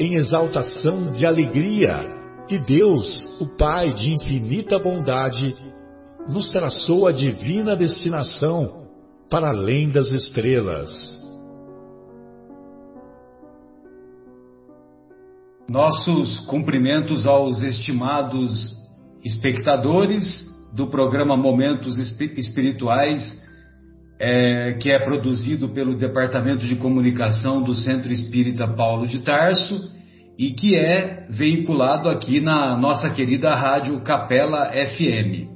em exaltação de alegria, que Deus, o Pai de infinita bondade, nos traçou a divina destinação para além das estrelas. Nossos cumprimentos aos estimados espectadores do programa Momentos Espirituais, é, que é produzido pelo Departamento de Comunicação do Centro Espírita Paulo de Tarso e que é veiculado aqui na nossa querida rádio Capela FM.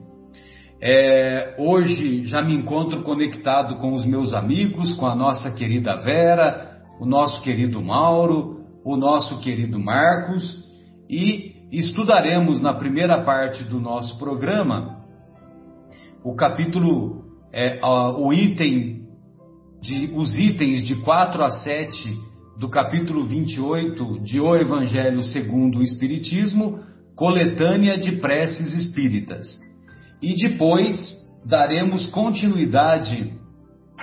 É, hoje já me encontro conectado com os meus amigos, com a nossa querida Vera, o nosso querido Mauro, o nosso querido Marcos e estudaremos na primeira parte do nosso programa o capítulo, é, o item, de, os itens de 4 a 7 do capítulo 28 de O Evangelho segundo o Espiritismo, coletânea de preces espíritas. E depois daremos continuidade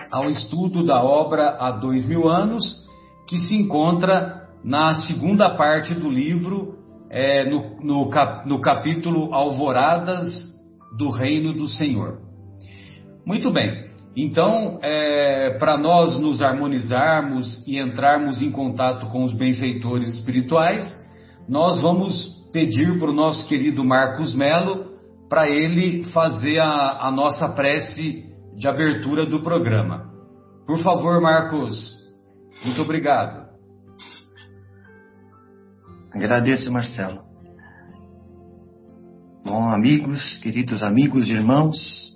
ao estudo da obra Há Dois Mil Anos, que se encontra na segunda parte do livro é, no, no, cap, no capítulo Alvoradas do Reino do Senhor. Muito bem, então, é, para nós nos harmonizarmos e entrarmos em contato com os benfeitores espirituais, nós vamos pedir para o nosso querido Marcos Melo para ele fazer a, a nossa prece de abertura do programa. Por favor, Marcos, muito obrigado. Agradeço, Marcelo. Bom, amigos, queridos amigos e irmãos,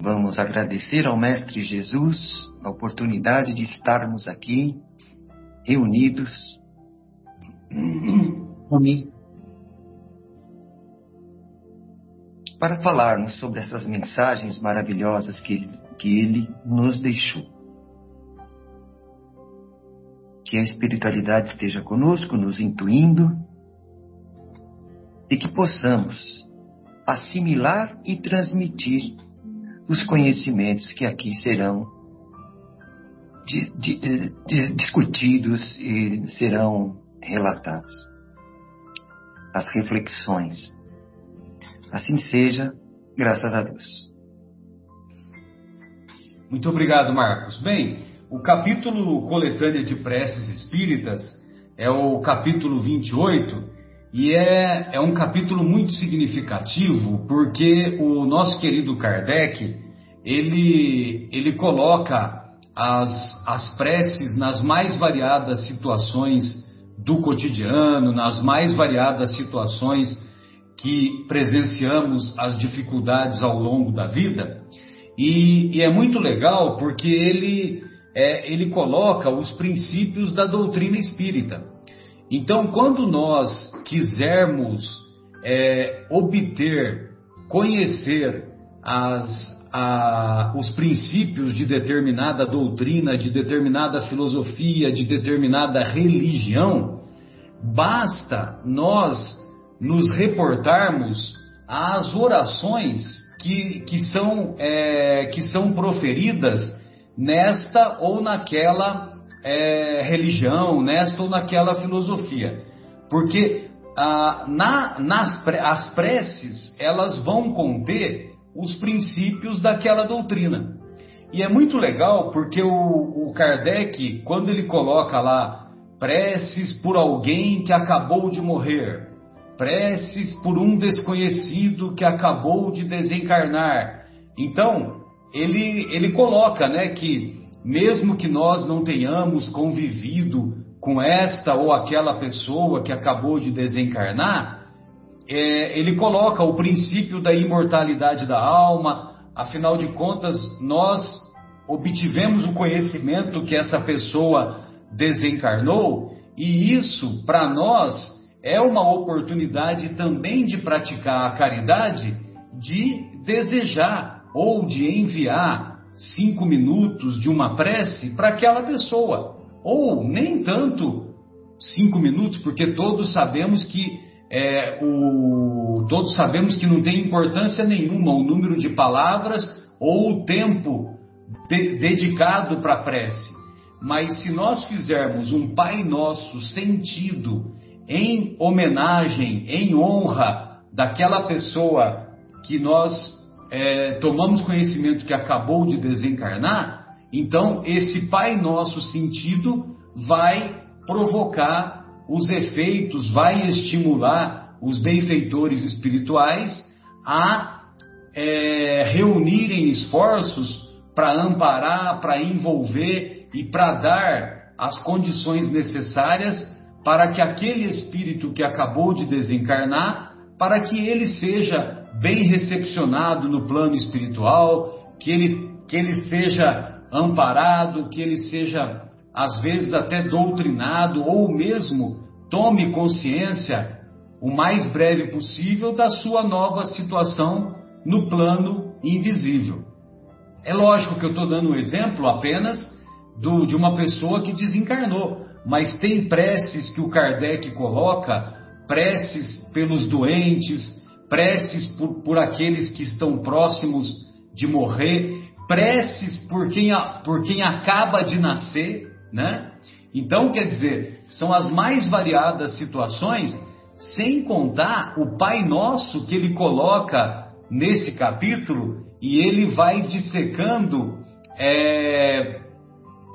vamos agradecer ao Mestre Jesus a oportunidade de estarmos aqui reunidos comigo para falarmos sobre essas mensagens maravilhosas que, que ele nos deixou. Que a espiritualidade esteja conosco, nos intuindo, e que possamos assimilar e transmitir os conhecimentos que aqui serão de, discutidos e serão relatados. As reflexões. Assim seja, graças a Deus. Muito obrigado, Marcos. Bem, o capítulo Coletânea de Preces Espíritas é o capítulo 28 e é, é um capítulo muito significativo porque o nosso querido Kardec ele, ele coloca as, as preces nas mais variadas situações do cotidiano, nas mais variadas situações que presenciamos as dificuldades ao longo da vida. E, e é muito legal porque ele é, ele coloca os princípios da doutrina espírita. Então, quando nós quisermos é, obter, conhecer as, a, os princípios de determinada doutrina, de determinada filosofia, de determinada religião, basta nós nos reportarmos às orações que, que, são, é, que são proferidas nesta ou naquela é, religião, nesta ou naquela filosofia. Porque ah, na, nas as preces, elas vão conter os princípios daquela doutrina. E é muito legal porque o, o Kardec, quando ele coloca lá preces por alguém que acabou de morrer, preces por um desconhecido que acabou de desencarnar. Então, ele, ele coloca né, que, mesmo que nós não tenhamos convivido com esta ou aquela pessoa que acabou de desencarnar, é, ele coloca o princípio da imortalidade da alma, afinal de contas, nós obtivemos o conhecimento que essa pessoa desencarnou, e isso, para nós, é uma oportunidade também de praticar a caridade, de desejar ou de enviar cinco minutos de uma prece para aquela pessoa, ou nem tanto cinco minutos, porque todos sabemos que é, o, todos sabemos que não tem importância nenhuma o número de palavras ou o tempo de, dedicado para a prece. Mas se nós fizermos um Pai Nosso sentido em homenagem, em honra daquela pessoa que nós é, tomamos conhecimento que acabou de desencarnar, então esse Pai Nosso sentido vai provocar os efeitos, vai estimular os benfeitores espirituais a é, reunirem esforços para amparar, para envolver e para dar as condições necessárias para que aquele espírito que acabou de desencarnar, para que ele seja bem recepcionado no plano espiritual, que ele, que ele seja amparado, que ele seja às vezes até doutrinado ou mesmo tome consciência o mais breve possível da sua nova situação no plano invisível. É lógico que eu estou dando um exemplo apenas do, de uma pessoa que desencarnou, mas tem preces que o Kardec coloca, preces pelos doentes, preces por, por aqueles que estão próximos de morrer, preces por quem, por quem acaba de nascer, né? Então, quer dizer, são as mais variadas situações, sem contar o Pai Nosso que ele coloca nesse capítulo e ele vai dissecando, é,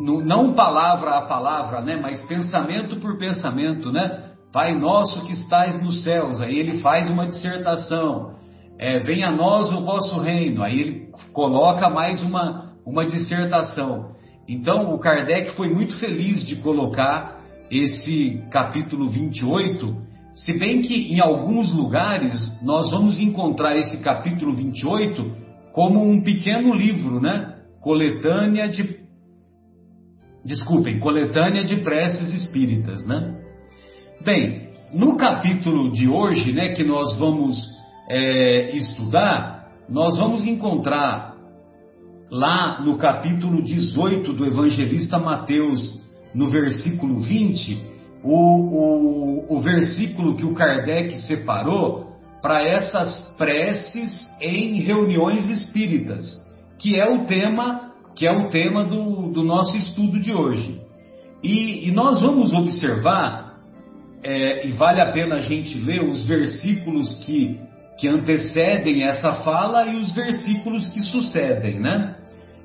não palavra a palavra, né, mas pensamento por pensamento, né? Pai nosso que estais nos céus, aí ele faz uma dissertação. É, venha a nós o vosso reino, aí ele coloca mais uma, uma dissertação. Então, o Kardec foi muito feliz de colocar esse capítulo 28, se bem que em alguns lugares nós vamos encontrar esse capítulo 28 como um pequeno livro, né? Coletânea de Desculpem, coletânea de preces espíritas, né? Bem, no capítulo de hoje, né, que nós vamos é, estudar, nó vamos encontrar lá no capítulo 18 do evangelista Mateus, no versículo 20, o, o, o versículo que o Kardec separou para essas preces em reuniões espíritas, que é o tema que é o tema do, do nosso estudo de hoje. E, e nós vamos observar, é, e vale a pena a gente ler os versículos que que antecedem essa fala e os versículos que sucedem, né?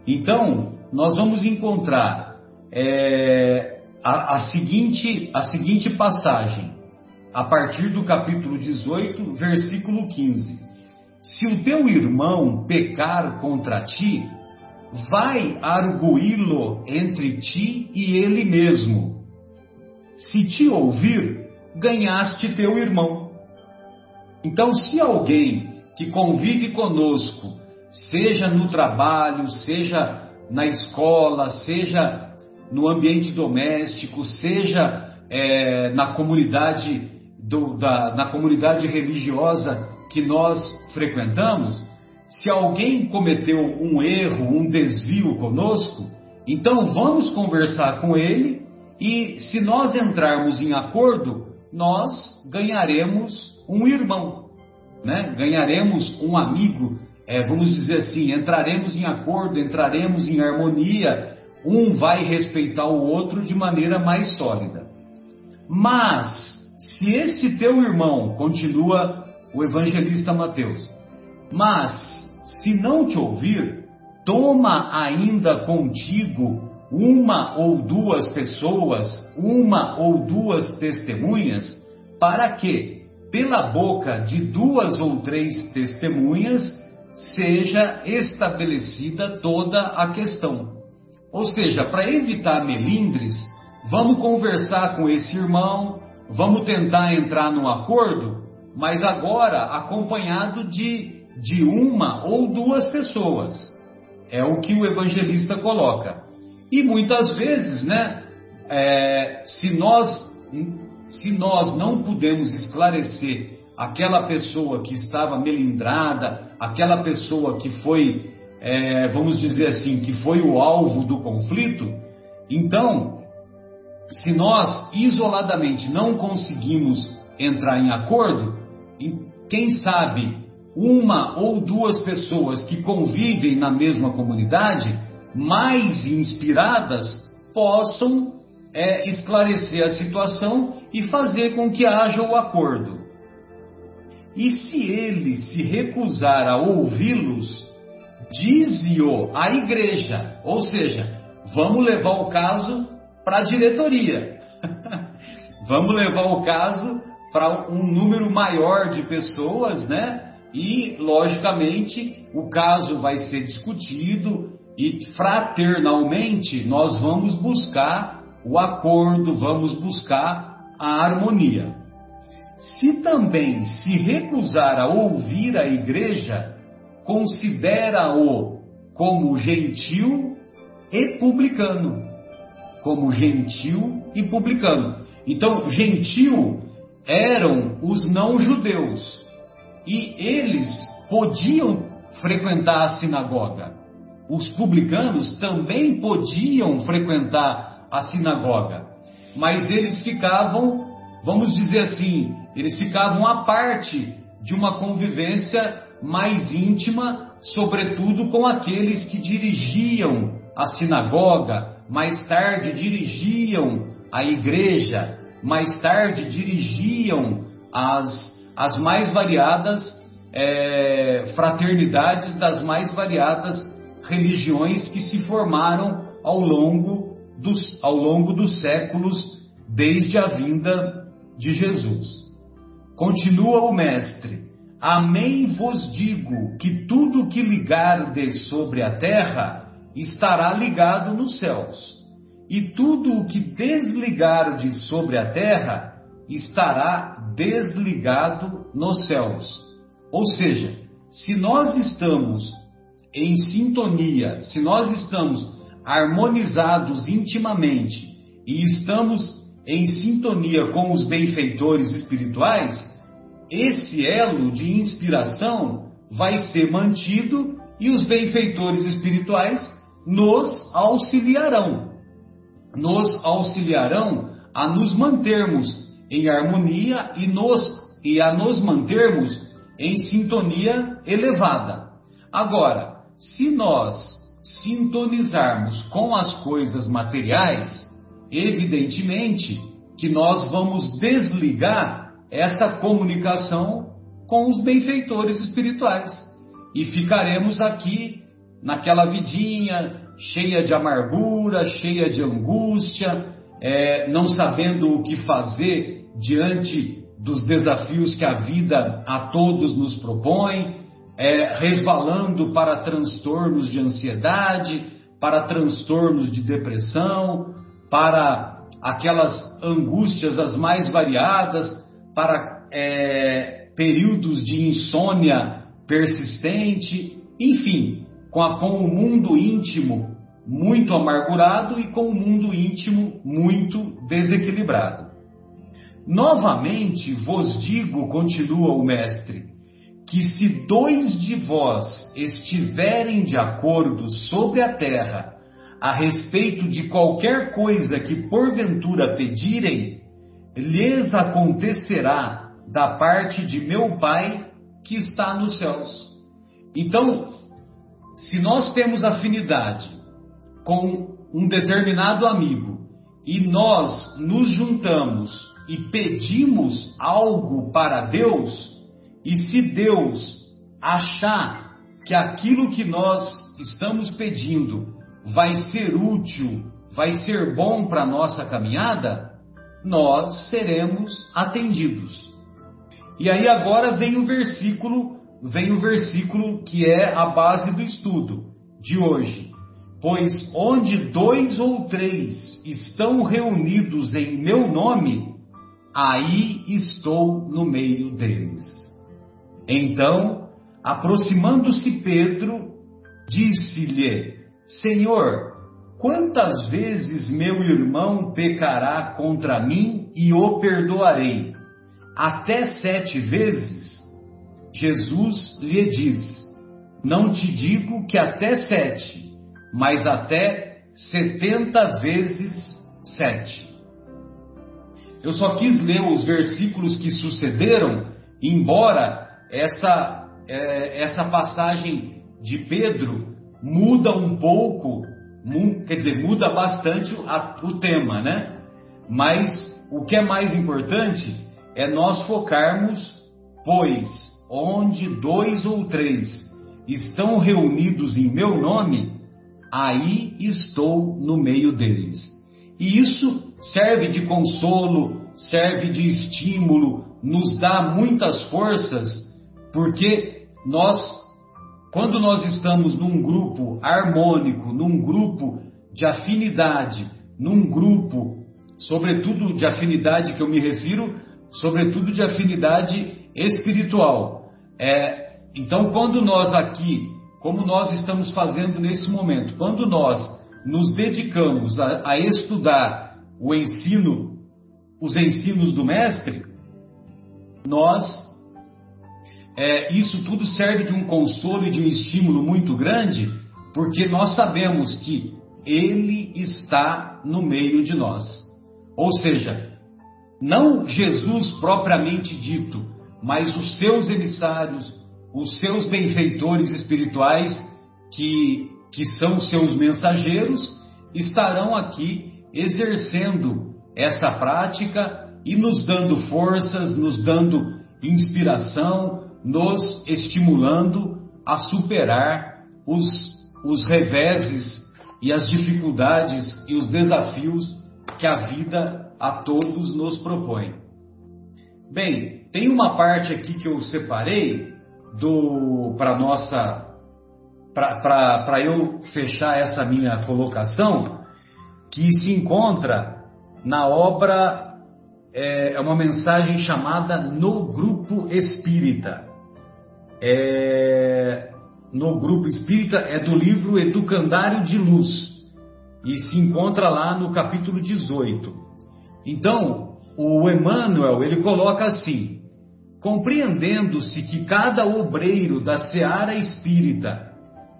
Então, nós vamos encontrar é, a, a, seguinte, a seguinte passagem, a partir do capítulo 18, versículo 15: Se o teu irmão pecar contra ti, vai arguí-lo entre ti e ele mesmo. Se te ouvir, ganhaste teu irmão. Então, se alguém que convive conosco, seja no trabalho, seja na escola, seja no ambiente doméstico, seja é, na comunidade do, da, na comunidade religiosa que nós frequentamos, se alguém cometeu um erro, um desvio conosco, então vamos conversar com ele e se nós entrarmos em acordo, nós ganharemos um irmão, né? ganharemos um amigo, é, vamos dizer assim, entraremos em acordo, entraremos em harmonia, um vai respeitar o outro de maneira mais sólida. Mas, se esse teu irmão, continua o evangelista Mateus, mas se não te ouvir, toma ainda contigo uma ou duas pessoas, uma ou duas testemunhas, para que, pela boca de duas ou três testemunhas, seja estabelecida toda a questão. Ou seja, para evitar melindres, vamos conversar com esse irmão, vamos tentar entrar num acordo, mas agora acompanhado de, de uma ou duas pessoas. É o que o evangelista coloca. E muitas vezes, né, é, se, nós, se nós não podemos esclarecer aquela pessoa que estava melindrada, aquela pessoa que foi, é, vamos dizer assim, que foi o alvo do conflito, então, se nós isoladamente não conseguimos entrar em acordo, quem sabe uma ou duas pessoas que convivem na mesma comunidade, mais inspiradas, possam é, esclarecer a situação e fazer com que haja o acordo. E se ele se recusar a ouvi-los, dize-o à igreja, ou seja, vamos levar o caso para a diretoria, vamos levar o caso para um número maior de pessoas, né? E, logicamente, o caso vai ser discutido e fraternalmente nós vamos buscar o acordo, vamos buscar a harmonia. Se também se recusar a ouvir a igreja, considera-o como gentil e publicano. Como gentil e publicano. Então, gentil eram os não-judeus e eles podiam frequentar a sinagoga. Os publicanos também podiam frequentar a sinagoga, mas eles ficavam, vamos dizer assim, eles ficavam à parte de uma convivência mais íntima, sobretudo com aqueles que dirigiam a sinagoga, mais tarde dirigiam a igreja, mais tarde dirigiam as, as mais variadas é, fraternidades das mais variadas religiões que se formaram ao longo dos, ao longo dos séculos desde a vinda de Jesus. Continua o Mestre: Amém vos digo que tudo que ligardes sobre a terra estará ligado nos céus, e tudo o que desligardes sobre a terra estará desligado nos céus. Ou seja, se nós estamos em sintonia, se nós estamos harmonizados intimamente e estamos em sintonia com os benfeitores espirituais, esse elo de inspiração vai ser mantido e os benfeitores espirituais nos auxiliarão. Nos auxiliarão a nos mantermos em harmonia e, nos, e a nos mantermos em sintonia elevada. Agora, se nós sintonizarmos com as coisas materiais, evidentemente que nós vamos desligar esta comunicação com os benfeitores espirituais. E ficaremos aqui naquela vidinha cheia de amargura, cheia de angústia, é, não sabendo o que fazer diante dos desafios que a vida a todos nos propõe, é, resvalando para transtornos de ansiedade, para transtornos de depressão, para aquelas angústias as mais variadas, para é, períodos de insônia persistente, enfim, com, a, com o mundo íntimo muito amargurado e com o mundo íntimo muito desequilibrado. Novamente vos digo, continua o Mestre, que se dois de vós estiverem de acordo sobre a terra a respeito de qualquer coisa que porventura pedirem, lhes acontecerá da parte de meu Pai que está nos céus. Então, se nós temos afinidade com um determinado amigo e nós nos juntamos e pedimos algo para Deus, e se Deus achar que aquilo que nós estamos pedindo vai ser útil, vai ser bom para a nossa caminhada, nós seremos atendidos. E aí agora vem o versículo, vem o versículo que é a base do estudo de hoje. Pois onde dois ou três estão reunidos em meu nome, aí estou no meio deles. Então, aproximando-se Pedro, disse-lhe: Senhor, quantas vezes meu irmão pecará contra mim e o perdoarei? Até sete vezes? Jesus lhe diz: Não te digo que até sete, mas até setenta vezes sete. Eu só quis ler os versículos que sucederam, embora essa, é, essa passagem de Pedro muda um pouco, quer dizer, muda bastante a, o tema, né? Mas o que é mais importante é nós focarmos, pois onde dois ou três estão reunidos em meu nome, aí estou no meio deles. E isso serve de consolo, serve de estímulo, nos dá muitas forças, porque nós, quando nós estamos num grupo harmônico, num grupo de afinidade, num grupo, sobretudo de afinidade que eu me refiro, sobretudo de afinidade espiritual. É, então, quando nós aqui, como nós estamos fazendo nesse momento, quando nós nos dedicamos a, a estudar o ensino, os ensinos do Mestre, nós, é, isso tudo serve de um consolo e de um estímulo muito grande, porque nós sabemos que Ele está no meio de nós. Ou seja, não Jesus propriamente dito, mas os seus emissários, os seus benfeitores espirituais, que que são seus mensageiros, estarão aqui exercendo essa prática e nos dando forças, nos dando inspiração, nos estimulando a superar os, os reveses e as dificuldades e os desafios que a vida a todos nos propõe. Bem, tem uma parte aqui que eu separei do para nossa para eu fechar essa minha colocação, que se encontra na obra, é, é uma mensagem chamada No Grupo Espírita. É, no Grupo Espírita é do livro Educandário de Luz e se encontra lá no capítulo 18. Então, o Emmanuel, ele coloca assim: compreendendo-se que cada obreiro da seara espírita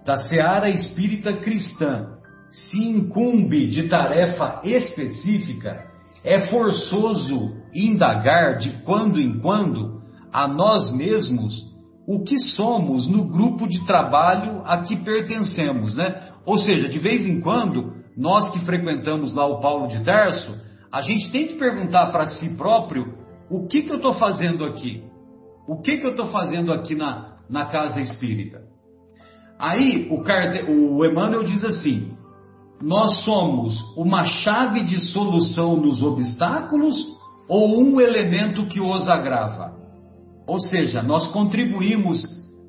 da seara espírita cristã se incumbe de tarefa específica, é forçoso indagar de quando em quando a nós mesmos o que somos no grupo de trabalho a que pertencemos, né? Ou seja, de vez em quando, nós que frequentamos lá o Paulo de Tarso, a gente tem que perguntar para si próprio o que, que eu estou fazendo aqui? O que, que eu estou fazendo aqui na, na casa espírita? Aí o, Carde... o Emmanuel diz assim: nós somos uma chave de solução nos obstáculos ou um elemento que os agrava? Ou seja, nós contribuímos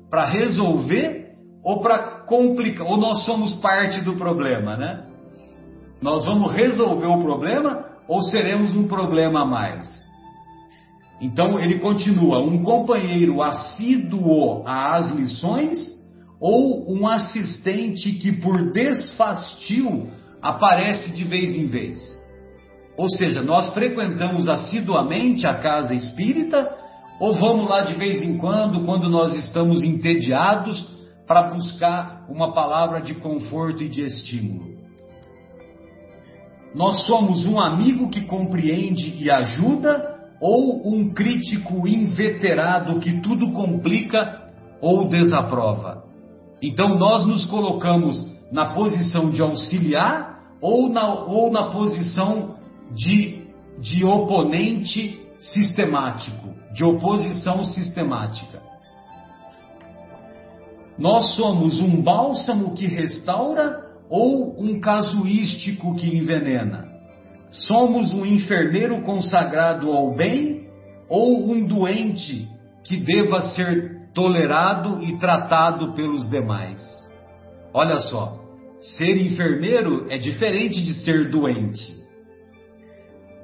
para resolver ou para complicar, ou nós somos parte do problema, né? Nós vamos resolver o problema ou seremos um problema a mais? Então ele continua: um companheiro assíduo às lições ou um assistente que por desfastio aparece de vez em vez. Ou seja, nós frequentamos assiduamente a casa espírita ou vamos lá de vez em quando, quando nós estamos entediados, para buscar uma palavra de conforto e de estímulo. Nós somos um amigo que compreende e ajuda ou um crítico inveterado que tudo complica ou desaprova? Então nós nos colocamos na posição de auxiliar ou na, ou na posição de, de oponente sistemático, de oposição sistemática. Nós somos um bálsamo que restaura ou um casuístico que envenena? Somos um enfermeiro consagrado ao bem ou um doente que deva ser tolerado e tratado pelos demais. Olha só, ser enfermeiro é diferente de ser doente.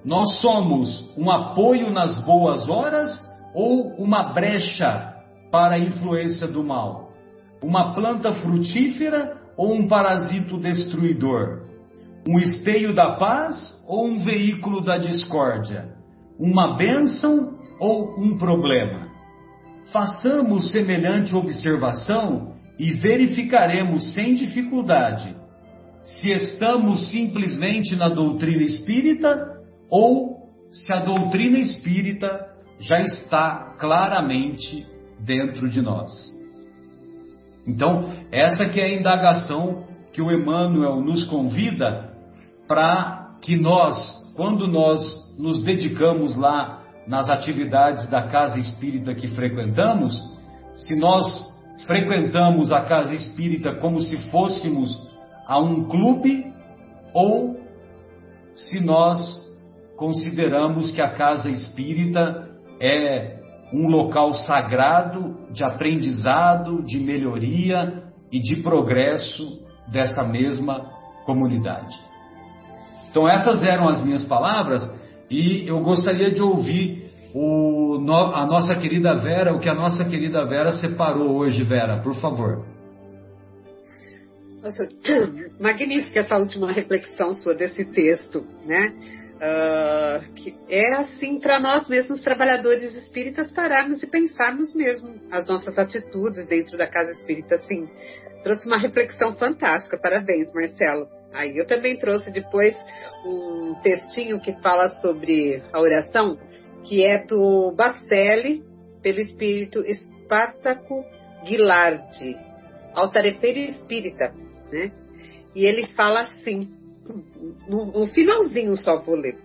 Nós somos um apoio nas boas horas ou uma brecha para a influência do mal? Uma planta frutífera ou um parasito destruidor? Um esteio da paz ou um veículo da discórdia? Uma bênção ou um problema? Façamos semelhante observação e verificaremos sem dificuldade se estamos simplesmente na doutrina espírita ou se a doutrina espírita já está claramente dentro de nós. Então, essa que é a indagação que o Emmanuel nos convida para que nós, quando nós nos dedicamos lá nas atividades da casa espírita que frequentamos, se nós frequentamos a casa espírita como se fôssemos a um clube ou se nós consideramos que a casa espírita é um local sagrado de aprendizado, de melhoria e de progresso dessa mesma comunidade. Então, essas eram as minhas palavras e eu gostaria de ouvir o, a nossa querida Vera, o que a nossa querida Vera separou hoje, Vera, por favor. Nossa, magnífica essa última reflexão sua desse texto, né? Uh, que é assim para nós mesmos, trabalhadores espíritas, pararmos e pensarmos mesmo as nossas atitudes dentro da casa espírita. Assim, trouxe uma reflexão fantástica. Parabéns, Marcelo. Aí eu também trouxe depois um textinho que fala sobre a oração, que é do Bacelli, pelo espírito Espartaco Guilardi, altarefeiro espírita, né? E ele fala assim: no, no finalzinho só vou ler.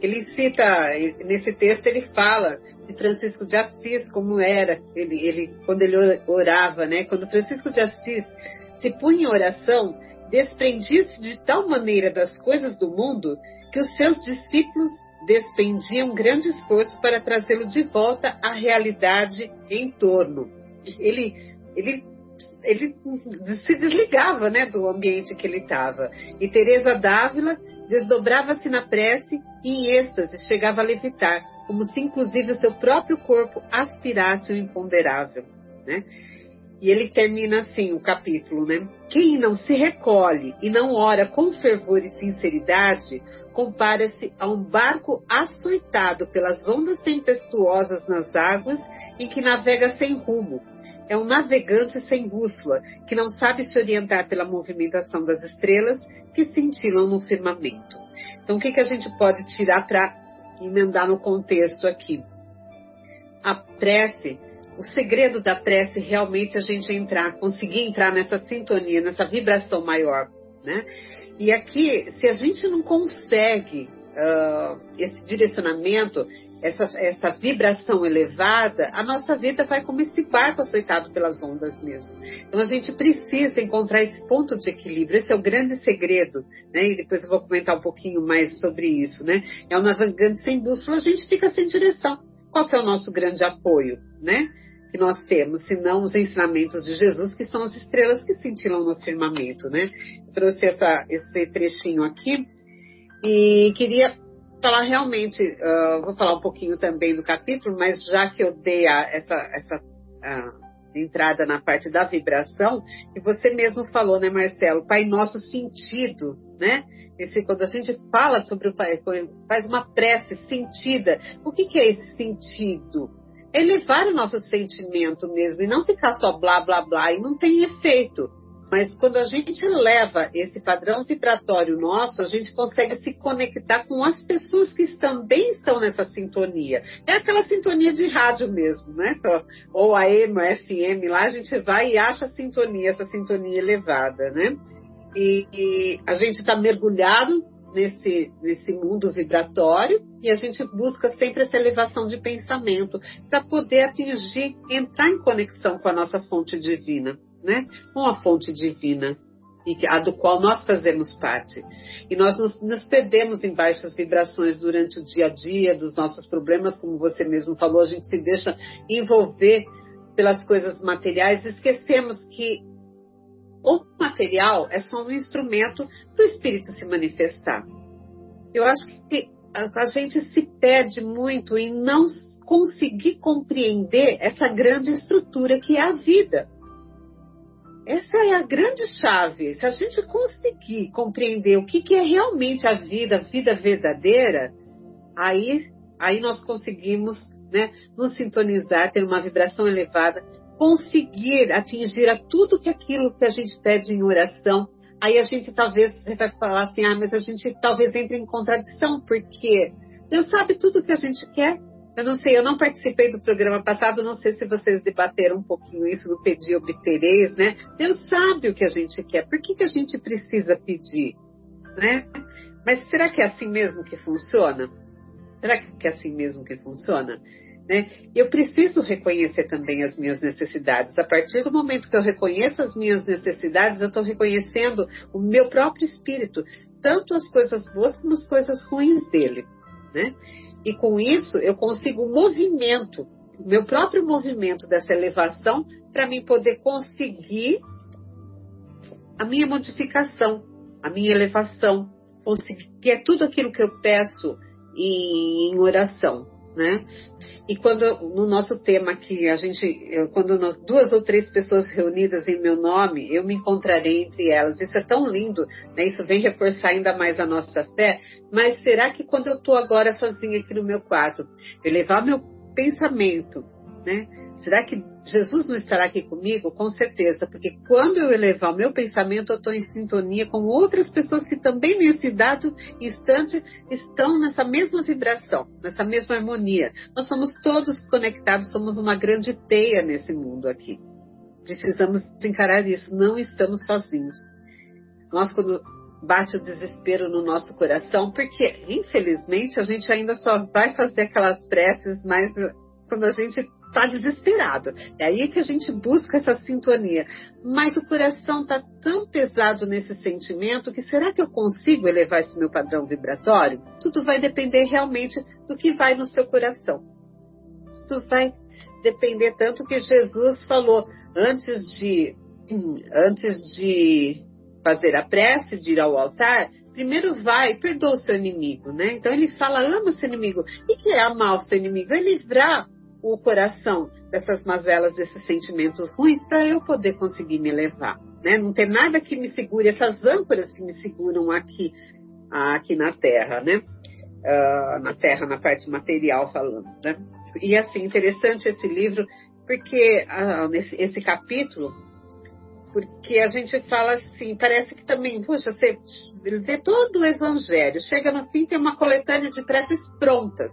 Ele cita, nesse texto ele fala de Francisco de Assis, como era, ele, ele, quando ele orava, né? Quando Francisco de Assis se punha em oração, desprendia-se de tal maneira das coisas do mundo que os seus discípulos despendiam grande esforço para trazê-lo de volta à realidade em torno. Ele, ele ele se desligava né, do ambiente que ele estava. E Teresa Dávila desdobrava-se na prece e em êxtase chegava a levitar, como se inclusive o seu próprio corpo aspirasse o imponderável. Né? E ele termina assim o capítulo, né? Quem não se recolhe e não ora com fervor e sinceridade, compara-se a um barco açoitado pelas ondas tempestuosas nas águas em que navega sem rumo, é um navegante sem bússola, que não sabe se orientar pela movimentação das estrelas que cintilam no firmamento. Então, o que, que a gente pode tirar para emendar no contexto aqui? A prece, o segredo da prece realmente é a gente entrar, conseguir entrar nessa sintonia, nessa vibração maior, né? E aqui, se a gente não consegue uh, esse direcionamento, essa, essa vibração elevada, a nossa vida vai como esse barco açoitado pelas ondas mesmo. Então a gente precisa encontrar esse ponto de equilíbrio, esse é o grande segredo, né? E depois eu vou comentar um pouquinho mais sobre isso, né? É o navegante sem bússola, a gente fica sem direção. Qual que é o nosso grande apoio, né? Que nós temos, se não os ensinamentos de Jesus, que são as estrelas que cintilam no firmamento, né? Eu trouxe essa, esse trechinho aqui e queria falar realmente, uh, vou falar um pouquinho também do capítulo, mas já que eu dei a, essa, essa entrada na parte da vibração, e você mesmo falou, né, Marcelo, Pai Nosso sentido, né? Esse, quando a gente fala sobre o Pai, faz uma prece sentida, o que, que é esse sentido? É elevar o nosso sentimento mesmo, e não ficar só blá, blá, blá, e não tem efeito. Mas quando a gente leva esse padrão vibratório nosso, a gente consegue se conectar com as pessoas que também estão nessa sintonia. É aquela sintonia de rádio mesmo, né? Ou a AM, a FM, lá a gente vai e acha a sintonia, essa sintonia elevada, né? E, e a gente está mergulhado nesse, nesse mundo vibratório e a gente busca sempre essa elevação de pensamento para poder atingir, entrar em conexão com a nossa fonte divina né? Com a fonte divina. e a do qual nós fazemos parte. E nós nos, nos, perdemos em baixas vibrações durante o dia a dia dos nossos problemas, como você mesmo falou, a gente se deixa envolver pelas coisas materiais, esquecemos que o material é só um instrumento para o espírito se manifestar. Eu acho que a gente se perde muito em não conseguir compreender essa grande estrutura que é a vida. Essa é a grande chave. Se a gente conseguir compreender o que, que é realmente a vida, a vida verdadeira, aí, aí nós conseguimos né, nos sintonizar, ter uma vibração elevada, conseguir atingir a tudo que aquilo que a gente pede em oração. Aí a gente talvez vai falar assim, ah, mas a gente talvez entre em contradição, porque Deus sabe tudo que a gente quer. Eu não sei, eu não participei do programa passado, não sei se vocês debateram um pouquinho isso no pedir obtereis, né? Deus sabe o que a gente quer, por que, que a gente precisa pedir, né? Mas será que é assim mesmo que funciona? Será que é assim mesmo que funciona? Né? Eu preciso reconhecer também as minhas necessidades. A partir do momento que eu reconheço as minhas necessidades, eu estou reconhecendo o meu próprio espírito, tanto as coisas boas como as coisas ruins dele. Né? E com isso eu consigo um movimento, meu próprio movimento dessa elevação, para mim poder conseguir a minha modificação, a minha elevação, conseguir que é tudo aquilo que eu peço em oração, né? E quando no nosso tema aqui a gente, quando duas ou três pessoas reunidas em meu nome, eu me encontrarei entre elas. Isso é tão lindo, né? Isso vem reforçar ainda mais a nossa fé. Mas será que quando eu estou agora sozinha aqui no meu quarto, eu levar meu pensamento, né? Será que Jesus não estará aqui comigo? Com certeza, porque quando eu elevar o meu pensamento, eu estou em sintonia com outras pessoas que também nesse dado instante estão nessa mesma vibração, nessa mesma harmonia. Nós somos todos conectados, somos uma grande teia nesse mundo aqui. Precisamos encarar isso, não estamos sozinhos. Nós, quando bate o desespero no nosso coração, porque infelizmente a gente ainda só vai fazer aquelas preces mais quando a gente está desesperado. É aí que a gente busca essa sintonia. Mas o coração está tão pesado nesse sentimento que será que eu consigo elevar esse meu padrão vibratório? Tudo vai depender realmente do que vai no seu coração. Tudo vai depender tanto que Jesus falou antes de antes de fazer a prece, de ir ao altar, primeiro vai, perdoa o seu inimigo, né? Então ele fala, ama o seu inimigo. E que é amar o seu inimigo? É livrar o coração dessas mazelas, desses sentimentos ruins, para eu poder conseguir me levar. Né? Não tem nada que me segure, essas âncoras que me seguram aqui, aqui na Terra, né? Uh, na Terra, na parte material falando. Né? E assim, interessante esse livro, porque uh, nesse esse capítulo, porque a gente fala assim, parece que também, puxa, você vê todo o evangelho, chega no fim tem uma coletânea de preces prontas.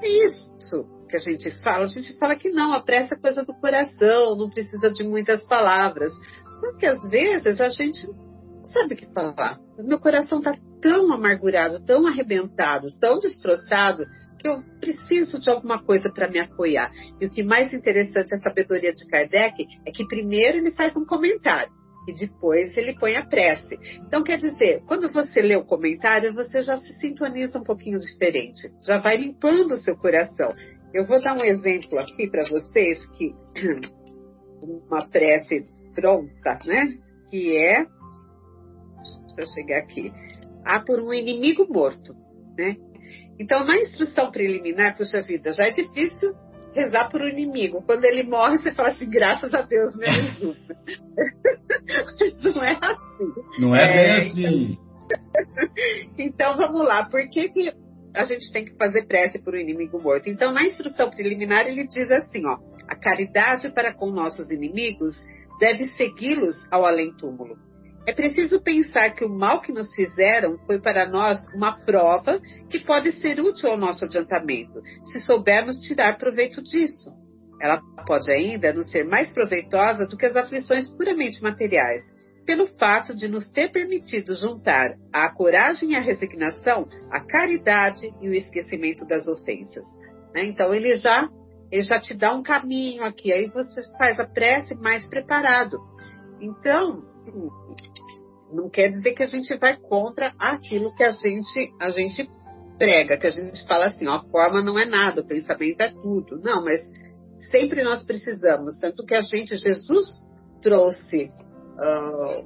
É isso que a gente fala, a gente fala que não, a pressa é coisa do coração, não precisa de muitas palavras. Só que às vezes a gente não sabe o que falar. Meu coração está tão amargurado, tão arrebentado, tão destroçado, que eu preciso de alguma coisa para me apoiar. E o que mais interessante é a sabedoria de Kardec é que primeiro ele faz um comentário e depois ele põe a prece. Então, quer dizer, quando você lê o comentário, você já se sintoniza um pouquinho diferente, já vai limpando o seu coração. Eu vou dar um exemplo aqui para vocês que uma prece pronta, né? Que é, deixa eu chegar aqui, há por um inimigo morto, né? Então, na instrução preliminar, puxa vida, já é difícil rezar por um inimigo. Quando ele morre, você fala assim, graças a Deus, né, Jesus? Mas não é assim. Não é, é bem assim. então, vamos lá. Por que, que a gente tem que fazer prece por um inimigo morto. Então, na instrução preliminar, ele diz assim: ó, a caridade para com nossos inimigos deve segui-los ao além-túmulo. É preciso pensar que o mal que nos fizeram foi para nós uma prova que pode ser útil ao nosso adiantamento, se soubermos tirar proveito disso. Ela pode ainda nos ser mais proveitosa do que as aflições puramente materiais, pelo fato de nos ter permitido juntar a coragem e a resignação, a caridade e o esquecimento das ofensas. Né? Então ele já ele já te dá um caminho aqui, aí você faz a prece mais preparado. Então não quer dizer que a gente vai contra aquilo que a gente, a gente prega, que a gente fala assim, ó, a forma não é nada, o pensamento é tudo. Não, mas sempre nós precisamos, tanto que a gente, Jesus trouxe uh,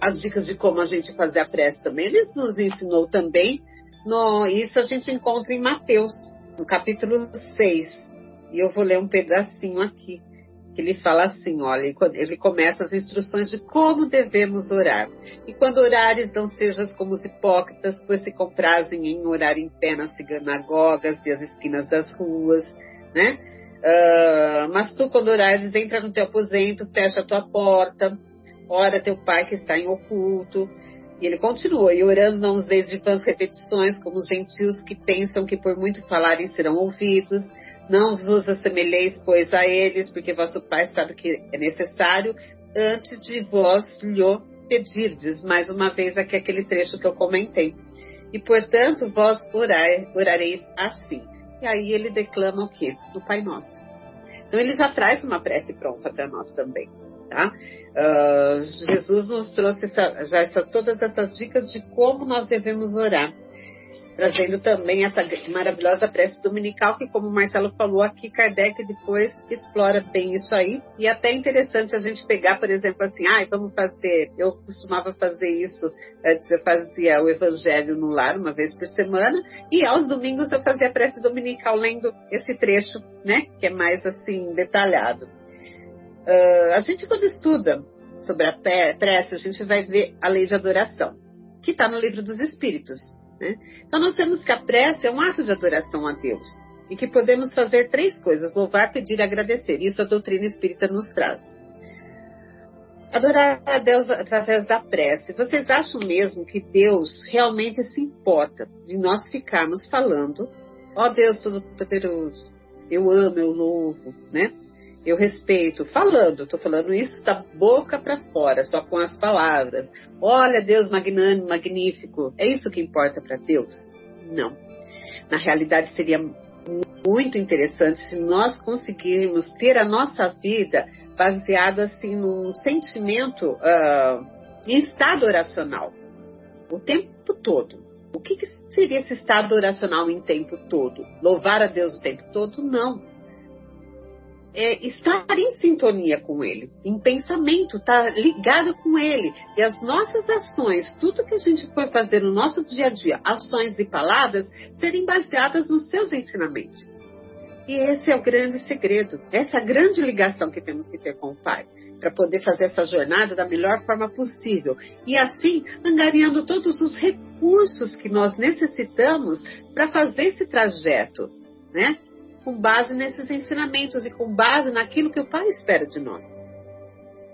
as dicas de como a gente fazer a prece também, ele nos ensinou também, no, isso a gente encontra em Mateus, no capítulo 6, e eu vou ler um pedacinho aqui que ele fala assim, olha, ele começa as instruções de como devemos orar. E quando orares, não sejas como os hipócritas, pois se comprazem em orar em pé nas sinagogas e as esquinas das ruas, né? Uh, mas tu, quando orares, entra no teu aposento, fecha a tua porta, ora teu pai que está em oculto, e ele continua, e orando não useis de vãs repetições, como os gentios que pensam que por muito falarem serão ouvidos. Não vos assemelheis, pois, a eles, porque vosso Pai sabe que é necessário, antes de vós lhe pedirdes. Mais uma vez aqui aquele trecho que eu comentei. E, portanto, vós orai, orareis assim. E aí ele declama o quê? No Pai Nosso. Então ele já traz uma prece pronta para nós também. Tá? Uh, Jesus nos trouxe essa, já essas, todas essas dicas de como nós devemos orar, trazendo também essa maravilhosa prece dominical que, como o Marcelo falou aqui, Kardec depois explora bem isso aí. E até é interessante a gente pegar, por exemplo, assim, ah, vamos fazer. Eu costumava fazer isso antes, eu fazia o Evangelho no lar uma vez por semana, e aos domingos eu fazia a prece dominical lendo esse trecho, né, que é mais assim detalhado. Uh, a gente, quando estuda sobre a prece, a gente vai ver a lei de adoração, que está no livro dos Espíritos. Né? Então, nós vemos que a prece é um ato de adoração a Deus e que podemos fazer três coisas: louvar, pedir e agradecer. Isso a doutrina espírita nos traz. Adorar a Deus através da prece. Vocês acham mesmo que Deus realmente se importa de nós ficarmos falando, ó oh, Deus Todo-Poderoso, eu amo, eu louvo, né? Eu respeito, falando, estou falando isso da boca para fora, só com as palavras. Olha, Deus magnânimo, magnífico. É isso que importa para Deus? Não. Na realidade, seria muito interessante se nós conseguirmos ter a nossa vida baseada assim num sentimento uh, em estado oracional o tempo todo. O que, que seria esse estado oracional em tempo todo? Louvar a Deus o tempo todo? Não é, estar em sintonia com Ele, em pensamento, estar tá ligado com Ele. E as nossas ações, tudo que a gente for fazer no nosso dia a dia, ações e palavras, serem baseadas nos seus ensinamentos. E esse é o grande segredo, essa é grande ligação que temos que ter com o Pai, para poder fazer essa jornada da melhor forma possível. E assim, angariando todos os recursos que nós necessitamos para fazer esse trajeto, né? Com base nesses ensinamentos e com base naquilo que o Pai espera de nós.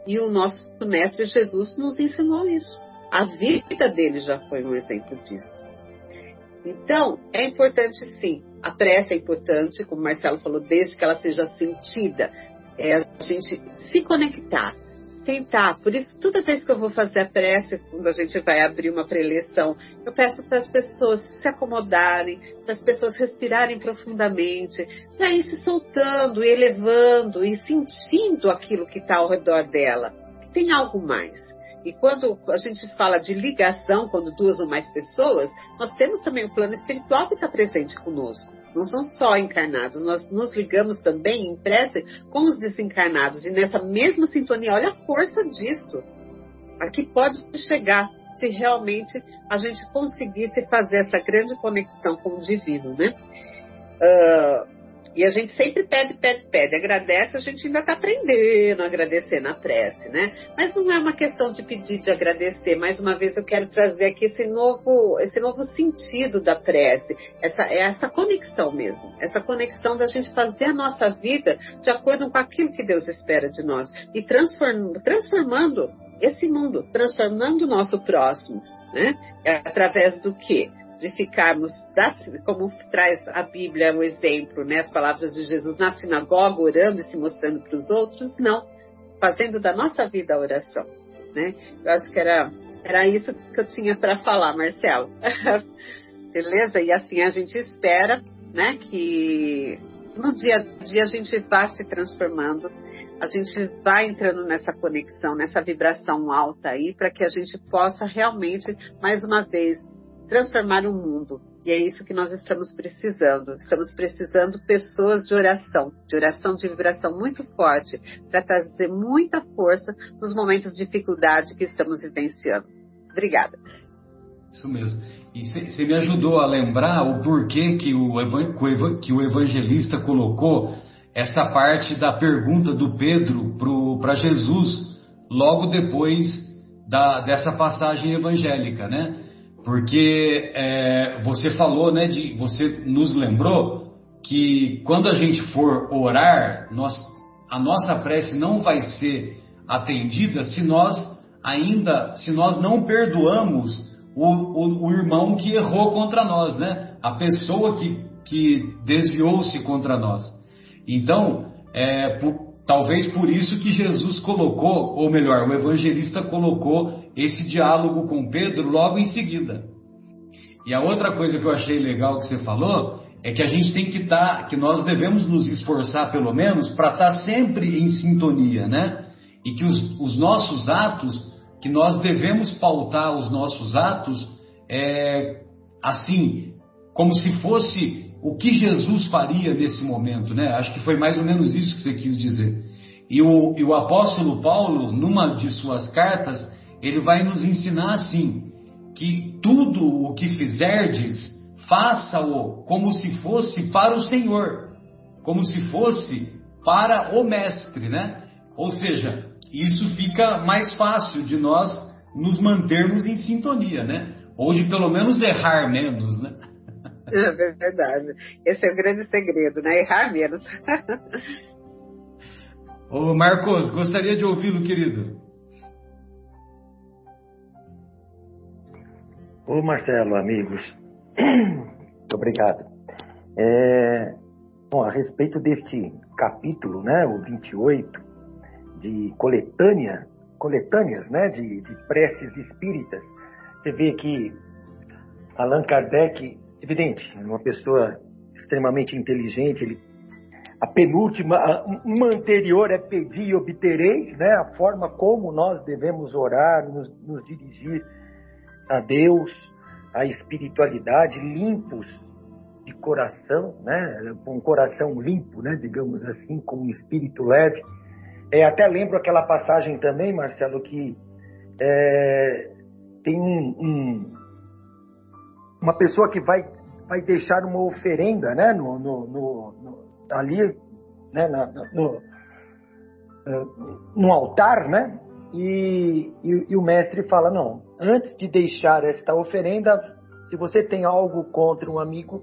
E o nosso Mestre Jesus nos ensinou isso. A vida dele já foi um exemplo disso. Então, é importante sim. A prece é importante, como o Marcelo falou, desde que ela seja sentida. É a gente se conectar tentar. Por isso, toda vez que eu vou fazer a prece, quando a gente vai abrir uma preleção, eu peço para as pessoas se acomodarem, para as pessoas respirarem profundamente, para ir se soltando, elevando e sentindo aquilo que está ao redor dela. Tem algo mais. E quando a gente fala de ligação, quando duas ou mais pessoas, nós temos também o plano espiritual que está presente conosco. Não são só encarnados, nós nos ligamos também em prece com os desencarnados. E nessa mesma sintonia, olha a força disso. Aqui pode chegar se realmente a gente conseguisse fazer essa grande conexão com o divino, né? Uh, e a gente sempre pede, pede, pede, agradece, a gente ainda está aprendendo a agradecer na prece, né? Mas não é uma questão de pedir, de agradecer. Mais uma vez eu quero trazer aqui esse novo, esse novo sentido da prece, essa, é essa conexão mesmo, essa conexão da gente fazer a nossa vida de acordo com aquilo que Deus espera de nós e transform, transformando esse mundo, transformando o nosso próximo, né? É através do que? De ficarmos, como traz a Bíblia o exemplo, né, as palavras de Jesus na sinagoga, orando e se mostrando para os outros, não, fazendo da nossa vida a oração. Né? Eu acho que era, era isso que eu tinha para falar, Marcelo. Beleza? E assim a gente espera né, que no dia a dia a gente vai se transformando, a gente vai entrando nessa conexão, nessa vibração alta aí, para que a gente possa realmente, mais uma vez, transformar o mundo. E é isso que nós estamos precisando. Estamos precisando pessoas de oração, de oração de vibração muito forte, para trazer muita força nos momentos de dificuldade que estamos vivenciando. Obrigada. Isso mesmo. E você me ajudou a lembrar o porquê que o, que o evangelista colocou essa parte da pergunta do Pedro para Jesus logo depois da, dessa passagem evangélica, né? Porque é, você falou, né? De, você nos lembrou que quando a gente for orar, nós, a nossa prece não vai ser atendida se nós ainda, se nós não perdoamos o, o, o irmão que errou contra nós, né? A pessoa que, que desviou-se contra nós. Então, é, por, talvez por isso que Jesus colocou, ou melhor, o evangelista colocou esse diálogo com Pedro logo em seguida. E a outra coisa que eu achei legal que você falou é que a gente tem que estar, tá, que nós devemos nos esforçar pelo menos para estar tá sempre em sintonia, né? E que os, os nossos atos que nós devemos pautar os nossos atos é, assim, como se fosse o que Jesus faria nesse momento, né? Acho que foi mais ou menos isso que você quis dizer. E o, e o apóstolo Paulo, numa de suas cartas, ele vai nos ensinar assim: que tudo o que fizerdes, faça-o como se fosse para o Senhor, como se fosse para o Mestre, né? Ou seja, isso fica mais fácil de nós nos mantermos em sintonia, né? Ou de pelo menos errar menos, né? É verdade. Esse é o grande segredo, né? Errar menos. Ô Marcos, gostaria de ouvi-lo, querido. Ô Marcelo, amigos, obrigado. É, bom, a respeito deste capítulo, né, o 28, de coletânea, coletâneas, né, de, de preces espíritas. Você vê que Allan Kardec, evidente, uma pessoa extremamente inteligente, ele, a penúltima, uma anterior é pedir e obtereis, né, a forma como nós devemos orar, nos, nos dirigir a Deus, a espiritualidade, limpos de coração, né, um coração limpo, né, digamos assim, com um espírito leve. É, até lembro aquela passagem também, Marcelo, que é, tem um, um, uma pessoa que vai, vai deixar uma oferenda né, no, no, no ali né, na, no, é, no altar, né? E, e, e, o mestre fala: não, antes de deixar esta oferenda, se você tem algo contra um amigo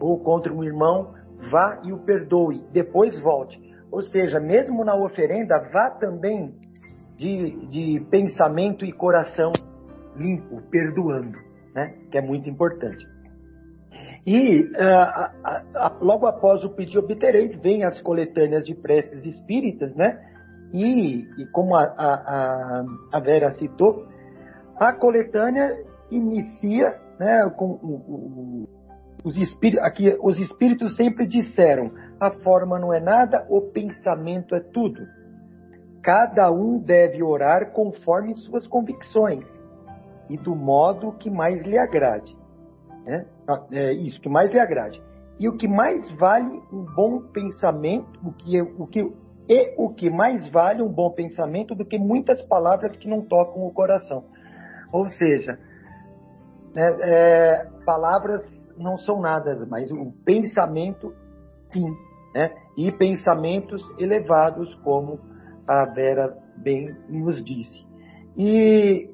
ou contra um irmão, vá e o perdoe, depois volte. Ou seja, mesmo na oferenda, vá também de, de pensamento e coração limpo, perdoando, né? que é muito importante. E uh, logo após o pedir obtereis, vem as coletâneas de preces espíritas, né? E, e como a, a, a, Vera citou, a coletânea inicia né, com o, o, os espíritos, aqui os espíritos sempre disseram: a forma não é nada, o pensamento é tudo. Cada um deve orar conforme suas convicções e do modo que mais lhe agrade. Né? É isso, que mais lhe agrade. E o que mais vale um bom pensamento, o que, o que, e o que mais vale um bom pensamento do que muitas palavras que não tocam o coração. Ou seja, né, é, palavras não são nada, mas o pensamento, sim né? e pensamentos elevados, como a Vera bem nos disse. E,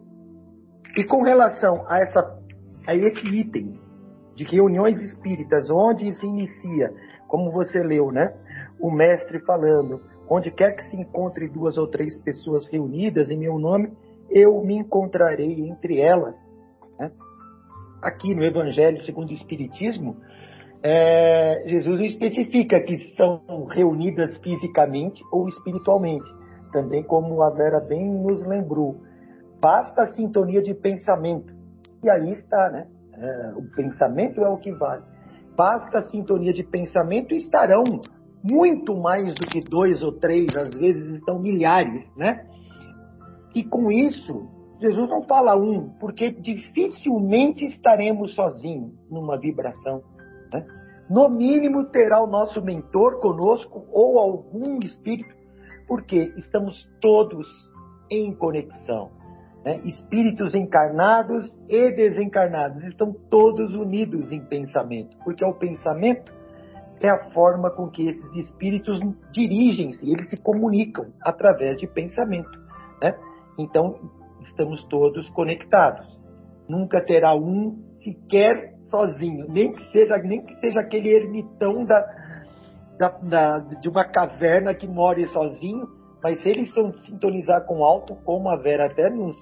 e com relação a, essa, a esse item de reuniões espíritas, onde se inicia, como você leu, né? o mestre falando, onde quer que se encontre duas ou três pessoas reunidas em meu nome, eu me encontrarei entre elas. Né? Aqui no Evangelho segundo o Espiritismo, é, Jesus especifica que são reunidas fisicamente ou espiritualmente, também como a Vera bem nos lembrou. Basta a sintonia de pensamento. E aí está, né? É, o pensamento é o que vale. basta a sintonia de pensamento e estarão muito mais do que dois ou três, às vezes estão milhares, né? E com isso, Jesus não fala um, porque dificilmente estaremos sozinhos numa vibração. Né? No mínimo, terá o nosso mentor conosco ou algum espírito, porque estamos todos em conexão. Né? Espíritos encarnados e desencarnados estão todos unidos em pensamento, porque o pensamento é a forma com que esses espíritos dirigem-se, eles se comunicam através de pensamento. Né? Então, estamos todos conectados. Nunca terá um sequer sozinho, nem que seja, nem que seja aquele ermitão da, da, da, de uma caverna que more sozinho, mas se são sintonizar com o alto, como a Vera até nos,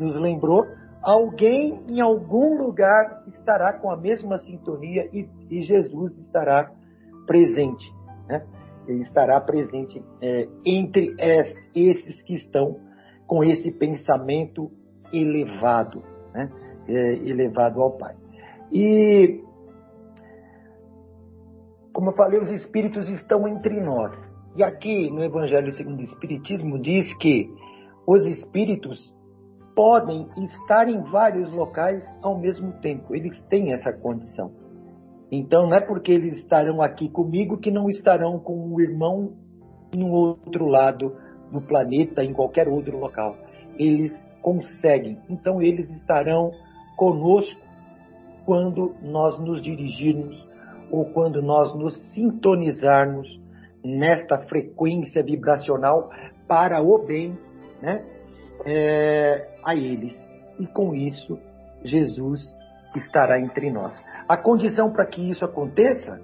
nos lembrou, alguém em algum lugar estará com a mesma sintonia e, e Jesus estará presente. Né? Ele estará presente é, entre esses que estão com esse pensamento elevado, né? é, elevado ao Pai. E, como eu falei, os espíritos estão entre nós. E aqui no Evangelho segundo o Espiritismo diz que os espíritos podem estar em vários locais ao mesmo tempo. Eles têm essa condição. Então, não é porque eles estarão aqui comigo que não estarão com o irmão um outro lado do planeta, em qualquer outro local. Eles conseguem. Então, eles estarão conosco quando nós nos dirigirmos ou quando nós nos sintonizarmos nesta frequência vibracional para o bem né, é, a eles. E com isso, Jesus estará entre nós. A condição para que isso aconteça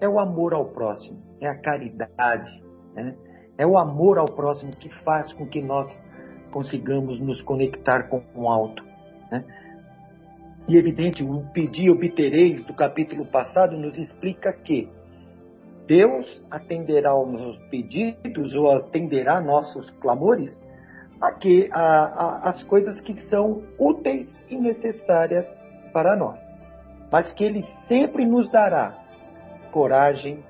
é o amor ao próximo, é a caridade, né? É o amor ao próximo que faz com que nós consigamos nos conectar com o alto. Né? E evidente, o pedir obtereis do capítulo passado nos explica que Deus atenderá aos nossos pedidos ou atenderá nossos clamores aqui, a, a, as coisas que são úteis e necessárias para nós. Mas que Ele sempre nos dará coragem,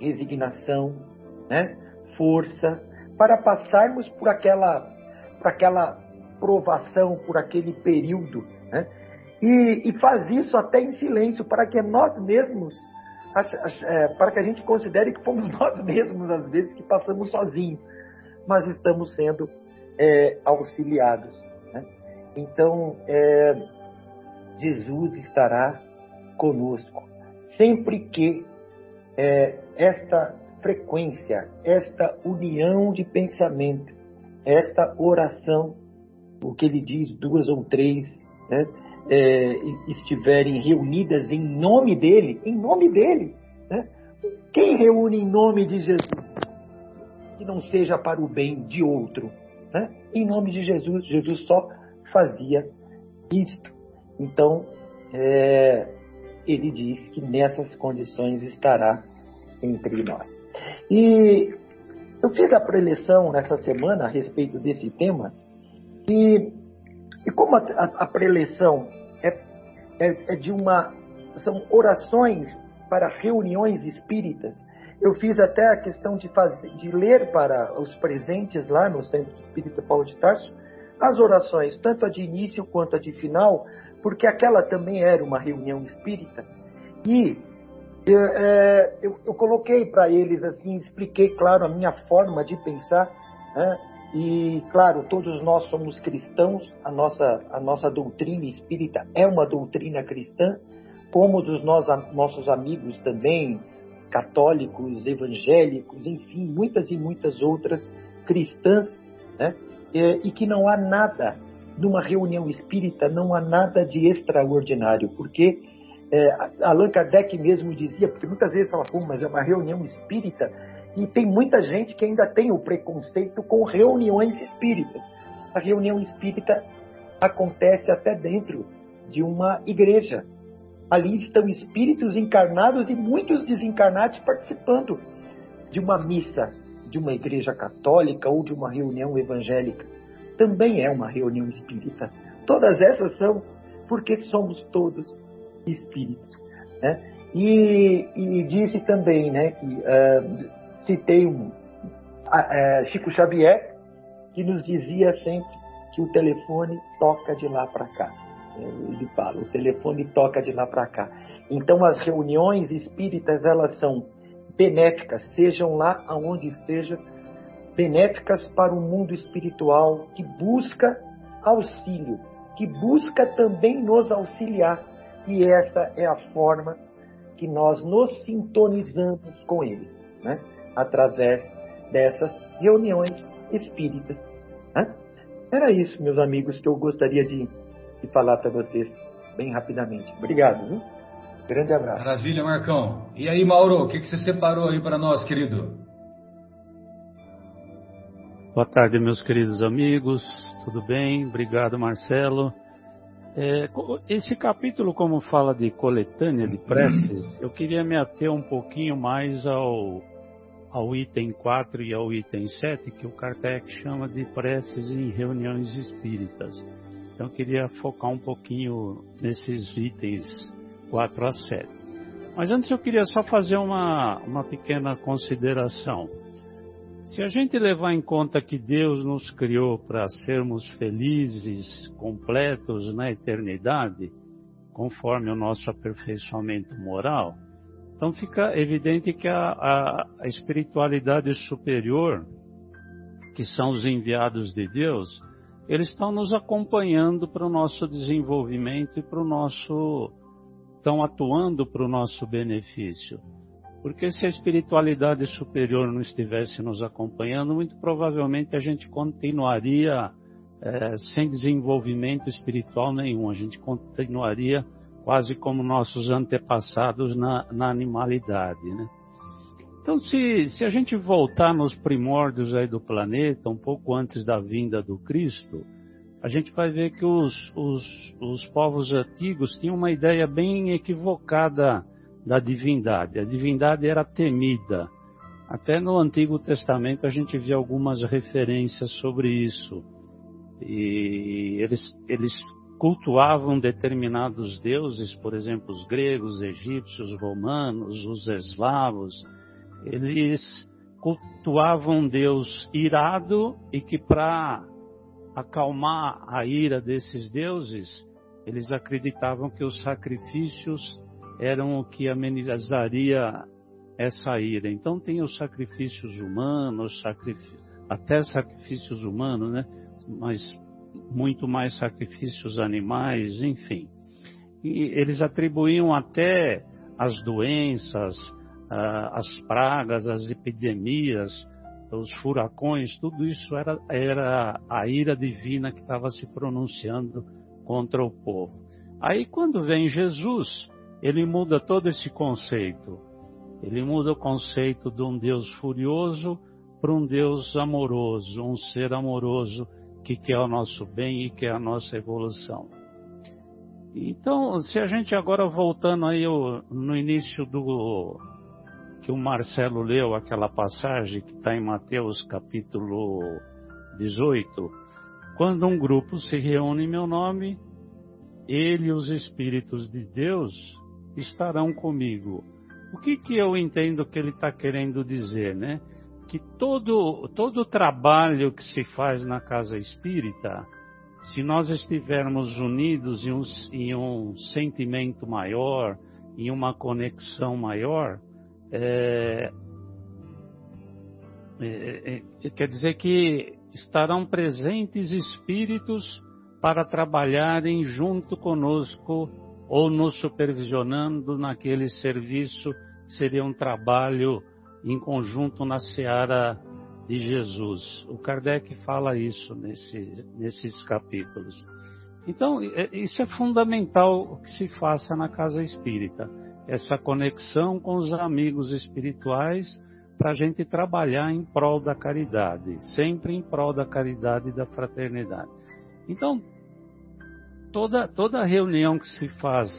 resignação, né? Força, para passarmos por aquela, por aquela provação, por aquele período. Né? E, e faz isso até em silêncio, para que nós mesmos, é, para que a gente considere que fomos nós mesmos, às vezes, que passamos sozinhos, mas estamos sendo é, auxiliados. Né? Então, é, Jesus estará conosco, sempre que é, esta frequência, esta união de pensamento, esta oração, o que ele diz, duas ou três, né, é, estiverem reunidas em nome dele, em nome dele. Né? Quem reúne em nome de Jesus? Que não seja para o bem de outro. Né? Em nome de Jesus, Jesus só fazia isto. Então, é, ele diz que nessas condições estará entre nós. E eu fiz a preleção nessa semana a respeito desse tema, e, e como a, a, a preleção é, é, é de uma. são orações para reuniões espíritas, eu fiz até a questão de, fazer, de ler para os presentes lá no Centro Espírita Paulo de Tarso as orações, tanto a de início quanto a de final, porque aquela também era uma reunião espírita. E eu, é, eu, eu coloquei para eles assim, expliquei, claro, a minha forma de pensar. Né? E, claro, todos nós somos cristãos, a nossa, a nossa doutrina espírita é uma doutrina cristã, como dos nós, nossos amigos também, católicos, evangélicos, enfim, muitas e muitas outras cristãs, né? e que não há nada, numa reunião espírita, não há nada de extraordinário, porque é, Allan Kardec mesmo dizia, porque muitas vezes fala, pô, mas é uma reunião espírita, e tem muita gente que ainda tem o preconceito com reuniões espíritas. A reunião espírita acontece até dentro de uma igreja. Ali estão espíritos encarnados e muitos desencarnados participando de uma missa, de uma igreja católica ou de uma reunião evangélica. Também é uma reunião espírita. Todas essas são porque somos todos espíritos. Né? E, e, disse também né, que uh, citei um, uh, Chico Xavier, que nos dizia sempre que o telefone toca de lá para cá. Ele fala, o telefone toca de lá para cá. Então as reuniões espíritas elas são benéficas, sejam lá aonde esteja, benéficas para o mundo espiritual que busca auxílio, que busca também nos auxiliar. E essa é a forma que nós nos sintonizamos com ele, né? através dessas reuniões espíritas. Né? Era isso, meus amigos, que eu gostaria de, de falar para vocês bem rapidamente. Obrigado. Viu? Grande abraço. Maravilha, Marcão. E aí, Mauro, o que, que você separou aí para nós, querido? Boa tarde, meus queridos amigos. Tudo bem? Obrigado, Marcelo. É, esse capítulo, como fala de coletânea de preces, eu queria me ater um pouquinho mais ao, ao item 4 e ao item 7, que o Kardec chama de preces em reuniões espíritas. Então, eu queria focar um pouquinho nesses itens 4 a 7. Mas antes eu queria só fazer uma, uma pequena consideração. Se a gente levar em conta que Deus nos criou para sermos felizes, completos na eternidade, conforme o nosso aperfeiçoamento moral, então fica evidente que a, a, a espiritualidade superior, que são os enviados de Deus, eles estão nos acompanhando para o nosso desenvolvimento e para o nosso estão atuando para o nosso benefício. Porque se a espiritualidade superior não estivesse nos acompanhando, muito provavelmente a gente continuaria é, sem desenvolvimento espiritual nenhum. A gente continuaria quase como nossos antepassados na, na animalidade, né? Então, se, se a gente voltar nos primórdios aí do planeta, um pouco antes da vinda do Cristo, a gente vai ver que os, os, os povos antigos tinham uma ideia bem equivocada da divindade. A divindade era temida. Até no Antigo Testamento a gente vê algumas referências sobre isso. E eles, eles cultuavam determinados deuses, por exemplo, os gregos, os egípcios, os romanos, os eslavos. Eles cultuavam um Deus irado e que para acalmar a ira desses deuses, eles acreditavam que os sacrifícios eram o que amenizaria essa ira. Então tem os sacrifícios humanos, sacrifício, até sacrifícios humanos, né? Mas muito mais sacrifícios animais, enfim. E eles atribuíam até as doenças, as pragas, as epidemias, os furacões, tudo isso era, era a ira divina que estava se pronunciando contra o povo. Aí quando vem Jesus, ele muda todo esse conceito. Ele muda o conceito de um Deus furioso para um Deus amoroso, um ser amoroso que quer o nosso bem e quer a nossa evolução. Então, se a gente agora voltando aí no início do, que o Marcelo leu aquela passagem que está em Mateus capítulo 18, quando um grupo se reúne em meu nome, ele e os Espíritos de Deus estarão comigo. O que, que eu entendo que ele está querendo dizer, né? Que todo, todo trabalho que se faz na casa espírita, se nós estivermos unidos em um, em um sentimento maior, em uma conexão maior, é, é, é, quer dizer que estarão presentes espíritos para trabalharem junto conosco ou nos supervisionando naquele serviço seria um trabalho em conjunto na seara de Jesus. O Kardec fala isso nesse, nesses capítulos. Então, é, isso é fundamental que se faça na casa espírita essa conexão com os amigos espirituais para a gente trabalhar em prol da caridade, sempre em prol da caridade e da fraternidade. Então, toda, toda reunião que se faz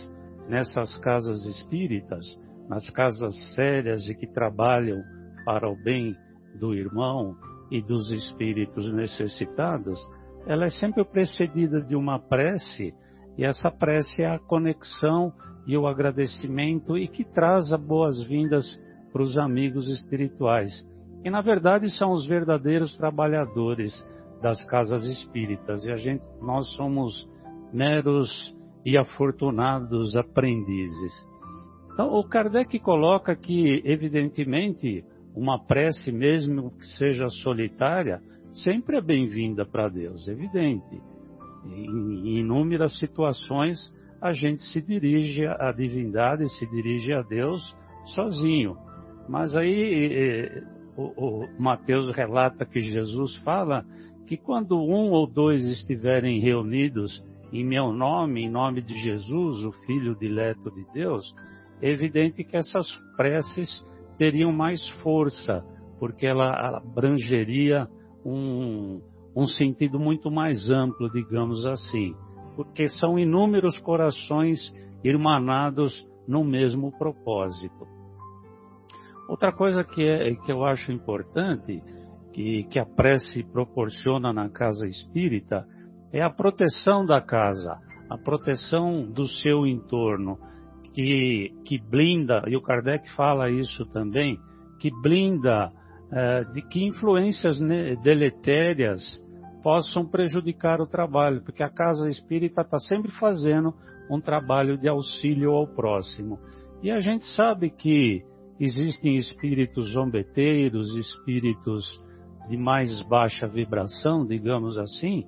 nessas casas espíritas, nas casas sérias e que trabalham para o bem do irmão e dos espíritos necessitados, ela é sempre precedida de uma prece, e essa prece é a conexão e o agradecimento e que traz as boas-vindas para os amigos espirituais, que na verdade são os verdadeiros trabalhadores das casas espíritas. E a gente nós somos meros e afortunados aprendizes. Então, o Kardec coloca que, evidentemente, uma prece, mesmo que seja solitária, sempre é bem-vinda para Deus, evidente. Em inúmeras situações, a gente se dirige à divindade, se dirige a Deus sozinho. Mas aí o, o Mateus relata que Jesus fala que quando um ou dois estiverem reunidos em meu nome, em nome de Jesus, o Filho dileto de Deus, é evidente que essas preces teriam mais força, porque ela abrangeria um, um sentido muito mais amplo, digamos assim, porque são inúmeros corações irmanados no mesmo propósito. Outra coisa que, é, que eu acho importante, que, que a prece proporciona na casa espírita, é a proteção da casa, a proteção do seu entorno, que, que blinda, e o Kardec fala isso também, que blinda é, de que influências deletérias possam prejudicar o trabalho, porque a casa espírita está sempre fazendo um trabalho de auxílio ao próximo. E a gente sabe que existem espíritos zombeteiros, espíritos de mais baixa vibração, digamos assim,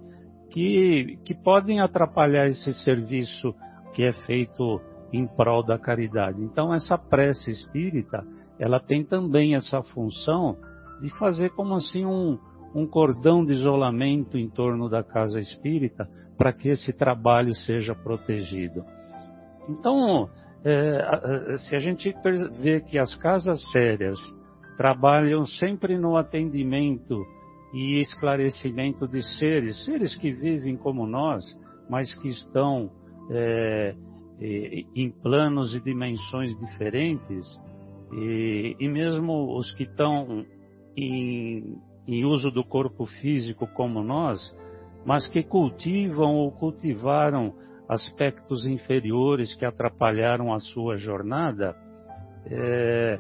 que, que podem atrapalhar esse serviço que é feito em prol da caridade. Então, essa prece espírita, ela tem também essa função de fazer como assim um, um cordão de isolamento em torno da casa espírita para que esse trabalho seja protegido. Então, é, se a gente vê que as casas sérias trabalham sempre no atendimento e esclarecimento de seres, seres que vivem como nós, mas que estão é, em planos e dimensões diferentes, e, e mesmo os que estão em, em uso do corpo físico como nós, mas que cultivam ou cultivaram aspectos inferiores que atrapalharam a sua jornada, é,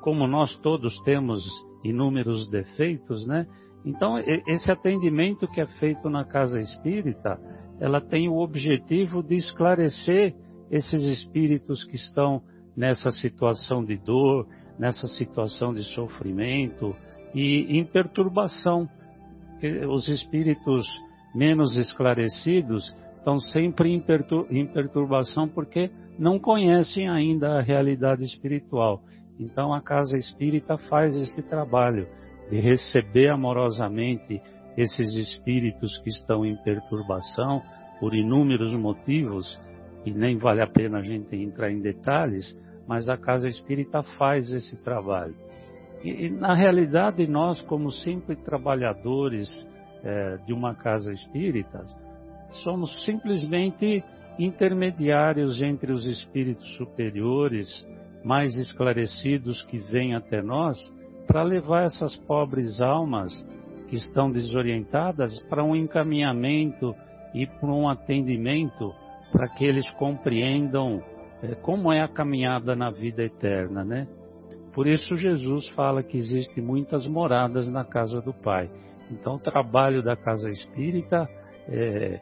como nós todos temos inúmeros defeitos, né? Então, esse atendimento que é feito na casa espírita, ela tem o objetivo de esclarecer esses espíritos que estão nessa situação de dor, nessa situação de sofrimento e em perturbação. Os espíritos menos esclarecidos estão sempre em, perturbação porque não conhecem ainda a realidade espiritual. Então a casa espírita faz esse trabalho de receber amorosamente esses espíritos que estão em perturbação por inúmeros motivos, e nem vale a pena a gente entrar em detalhes, mas a casa espírita faz esse trabalho. E, na realidade, nós, como sempre trabalhadores é, de uma casa espírita, somos simplesmente intermediários entre os espíritos superiores, mais esclarecidos que vêm até nós, para levar essas pobres almas que estão desorientadas para um encaminhamento e para um atendimento para que eles compreendam é, como é a caminhada na vida eterna, né? Por isso Jesus fala que existem muitas moradas na casa do Pai. Então o trabalho da casa espírita, é,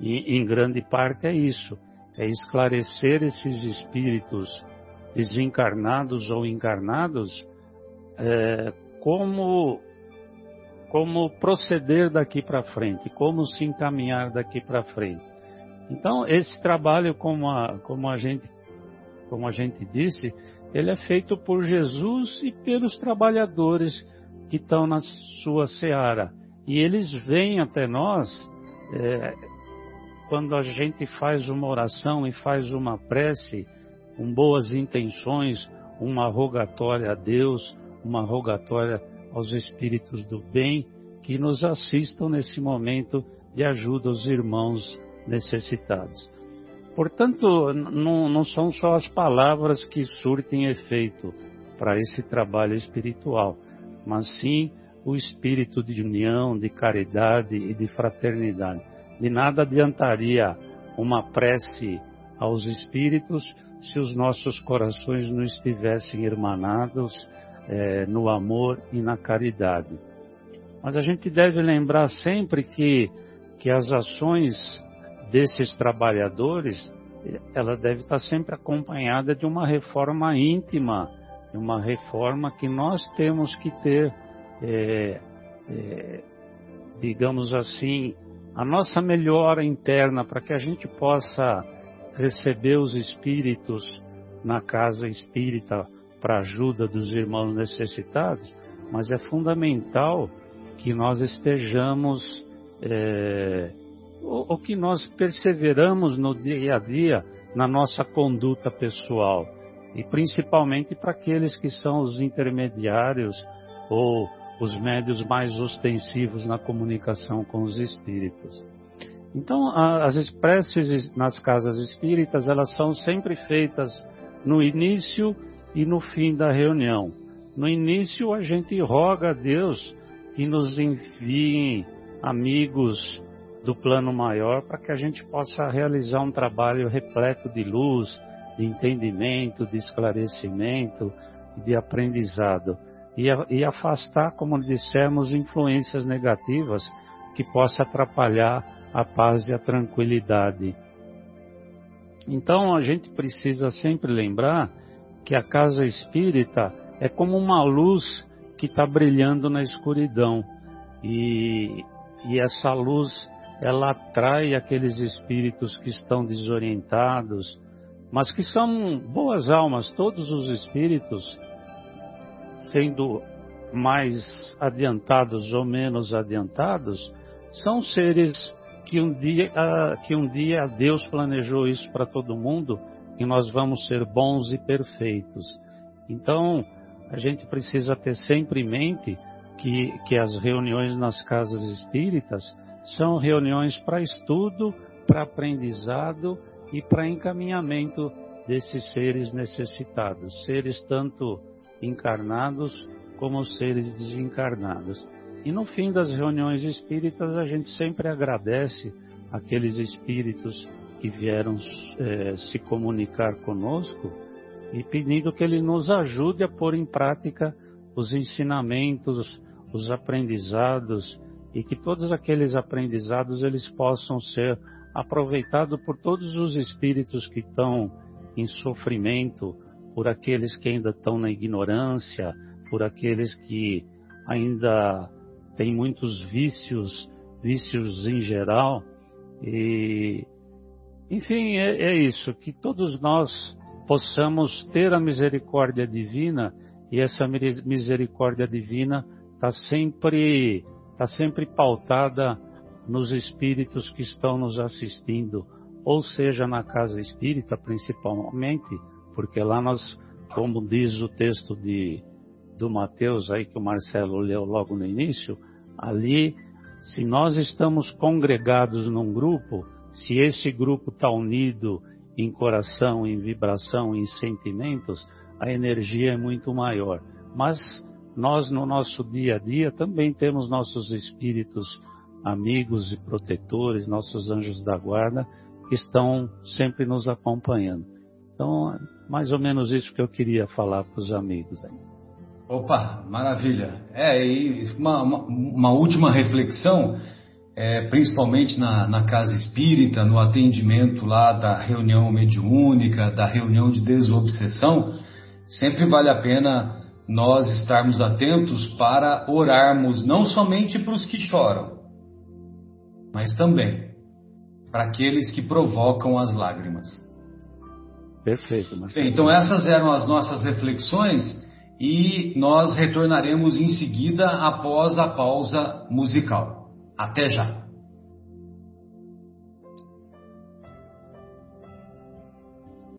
em grande parte, é isso: é esclarecer esses espíritos desencarnados ou encarnados é, como como proceder daqui para frente, como se encaminhar daqui para frente. Então, esse trabalho, como a, como, a gente, como a gente disse, ele é feito por Jesus e pelos trabalhadores que estão na sua seara. E eles vêm até nós é, quando a gente faz uma oração e faz uma prece com boas intenções, uma rogatória a Deus, uma rogatória aos espíritos do bem que nos assistam nesse momento de ajuda aos irmãos necessitados. Portanto, não, não são só as palavras que surtem efeito para esse trabalho espiritual, mas sim o espírito de união, de caridade e de fraternidade. De nada adiantaria uma prece aos espíritos se os nossos corações não estivessem irmanados é, no amor e na caridade. Mas a gente deve lembrar sempre que, que as ações desses trabalhadores, ela deve estar sempre acompanhada de uma reforma íntima, de uma reforma que nós temos que ter, é, é, digamos assim, a nossa melhora interna para que a gente possa receber os espíritos na casa espírita para ajuda dos irmãos necessitados, mas é fundamental que nós estejamos, é, ou, ou que nós perseveramos no dia a dia na nossa conduta pessoal, e principalmente para aqueles que são os intermediários ou os médios mais ostensivos na comunicação com os espíritos. Então, as preces nas casas espíritas, elas são sempre feitas no início e no fim da reunião. No início, a gente roga a Deus que nos envie amigos do plano maior para que a gente possa realizar um trabalho repleto de luz, de entendimento, de esclarecimento, de aprendizado e, e afastar, como dissemos, influências negativas que possa atrapalhar a paz e a tranquilidade. Então a gente precisa sempre lembrar que a casa espírita é como uma luz que está brilhando na escuridão e, e essa luz ela atrai aqueles espíritos que estão desorientados, mas que são boas almas, todos os espíritos, sendo mais adiantados ou menos adiantados, são seres que um dia, que um dia Deus planejou isso para todo mundo, que nós vamos ser bons e perfeitos. Então, a gente precisa ter sempre em mente que, que as reuniões nas casas espíritas são reuniões para estudo, para aprendizado e para encaminhamento desses seres necessitados, seres tanto encarnados como seres desencarnados. E no fim das reuniões espíritas, a gente sempre agradece aqueles espíritos que vieram é, se comunicar conosco e pedindo que ele nos ajude a pôr em prática os ensinamentos, os aprendizados e que todos aqueles aprendizados eles possam ser aproveitados por todos os espíritos que estão em sofrimento, por aqueles que ainda estão na ignorância, por aqueles que ainda têm muitos vícios, vícios em geral. E, enfim, é, é isso, que todos nós possamos ter a misericórdia divina e essa misericórdia divina está sempre, tá sempre pautada nos espíritos que estão nos assistindo, ou seja, na casa espírita principalmente, porque lá nós, como diz o texto de, do Mateus aí que o Marcelo leu logo no início, ali, se nós estamos congregados num grupo, se esse grupo está unido em coração, em vibração, em sentimentos, a energia é muito maior. Mas nós, no nosso dia a dia, também temos nossos espíritos amigos e protetores, nossos anjos da guarda, que estão sempre nos acompanhando. Então, mais ou menos isso que eu queria falar para os amigos aí. Opa, maravilha. É, e uma, uma, uma última reflexão, é, principalmente na, na, casa espírita, no atendimento lá da reunião mediúnica, da reunião de desobsessão, sempre vale a pena nós estarmos atentos para orarmos não somente para os que choram, mas também para aqueles que provocam as lágrimas. Perfeito, Marcelo. Bem, então essas eram as nossas reflexões e nós retornaremos em seguida após a pausa musical. Até já!